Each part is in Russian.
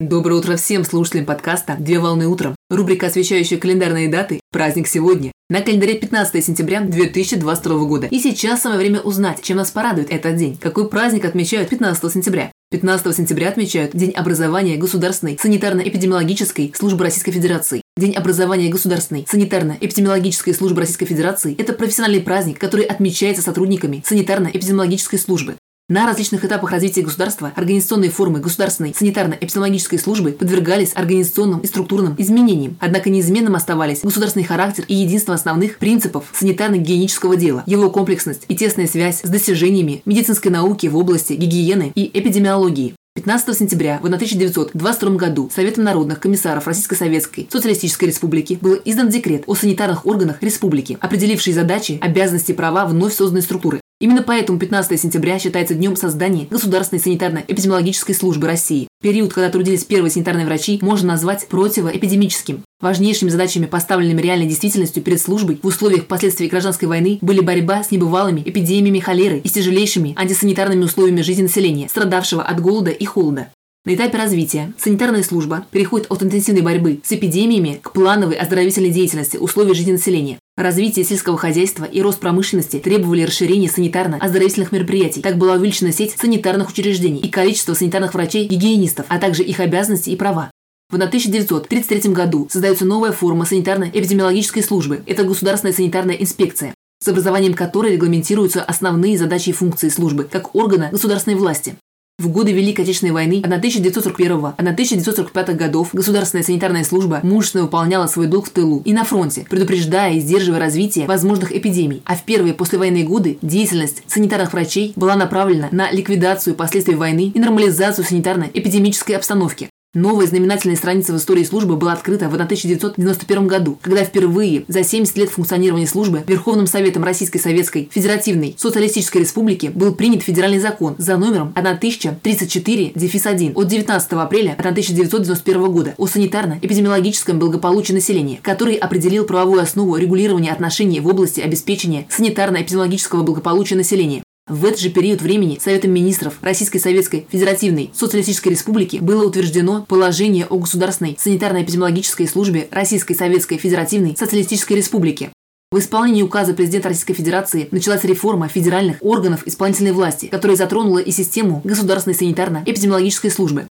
Доброе утро всем слушателям подкаста «Две волны утром». Рубрика, освещающая календарные даты «Праздник сегодня». На календаре 15 сентября 2022 года. И сейчас самое время узнать, чем нас порадует этот день. Какой праздник отмечают 15 сентября? 15 сентября отмечают День образования Государственной санитарно-эпидемиологической службы Российской Федерации. День образования Государственной санитарно-эпидемиологической службы Российской Федерации – это профессиональный праздник, который отмечается сотрудниками санитарно-эпидемиологической службы. На различных этапах развития государства организационные формы государственной санитарно-эпидемиологической службы подвергались организационным и структурным изменениям, однако неизменным оставались государственный характер и единство основных принципов санитарно-гигиенического дела, его комплексность и тесная связь с достижениями медицинской науки в области гигиены и эпидемиологии. 15 сентября в 1922 году Советом народных комиссаров Российской Советской Социалистической Республики был издан декрет о санитарных органах республики, определивший задачи, обязанности права вновь созданной структуры. Именно поэтому 15 сентября считается днем создания Государственной санитарно-эпидемиологической службы России. Период, когда трудились первые санитарные врачи, можно назвать противоэпидемическим. Важнейшими задачами, поставленными реальной действительностью перед службой в условиях последствий гражданской войны, были борьба с небывалыми эпидемиями холеры и с тяжелейшими антисанитарными условиями жизни населения, страдавшего от голода и холода. На этапе развития санитарная служба переходит от интенсивной борьбы с эпидемиями к плановой оздоровительной деятельности условий жизни населения. Развитие сельского хозяйства и рост промышленности требовали расширения санитарно-оздоровительных мероприятий. Так была увеличена сеть санитарных учреждений и количество санитарных врачей-гигиенистов, а также их обязанности и права. В 1933 году создается новая форма санитарно-эпидемиологической службы. Это государственная санитарная инспекция с образованием которой регламентируются основные задачи и функции службы как органа государственной власти. В годы Великой Отечественной войны 1941-1945 годов государственная санитарная служба мужественно выполняла свой долг в тылу и на фронте, предупреждая и сдерживая развитие возможных эпидемий. А в первые послевоенные годы деятельность санитарных врачей была направлена на ликвидацию последствий войны и нормализацию санитарно-эпидемической обстановки. Новая знаменательная страница в истории службы была открыта в 1991 году, когда впервые за 70 лет функционирования службы Верховным Советом Российской Советской Федеративной Социалистической Республики был принят федеральный закон за номером 1034-1 от 19 апреля 1991 года о санитарно-эпидемиологическом благополучии населения, который определил правовую основу регулирования отношений в области обеспечения санитарно-эпидемиологического благополучия населения. В этот же период времени Советом министров Российской Советской Федеративной Социалистической Республики было утверждено положение о государственной санитарно-эпидемиологической службе Российской Советской Федеративной Социалистической Республики. В исполнении указа президента Российской Федерации началась реформа федеральных органов исполнительной власти, которая затронула и систему государственной санитарно-эпидемиологической службы.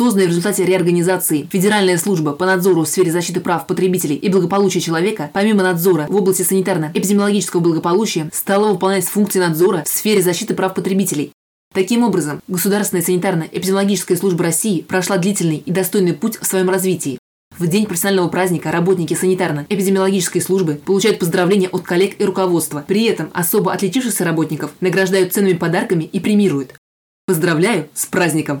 Созданная в результате реорганизации Федеральная служба по надзору в сфере защиты прав потребителей и благополучия человека, помимо надзора в области санитарно-эпидемиологического благополучия, стала выполнять функции надзора в сфере защиты прав потребителей. Таким образом, Государственная санитарно-эпидемиологическая служба России прошла длительный и достойный путь в своем развитии. В день профессионального праздника работники санитарно-эпидемиологической службы получают поздравления от коллег и руководства. При этом особо отличившихся работников награждают ценными подарками и премируют. Поздравляю с праздником!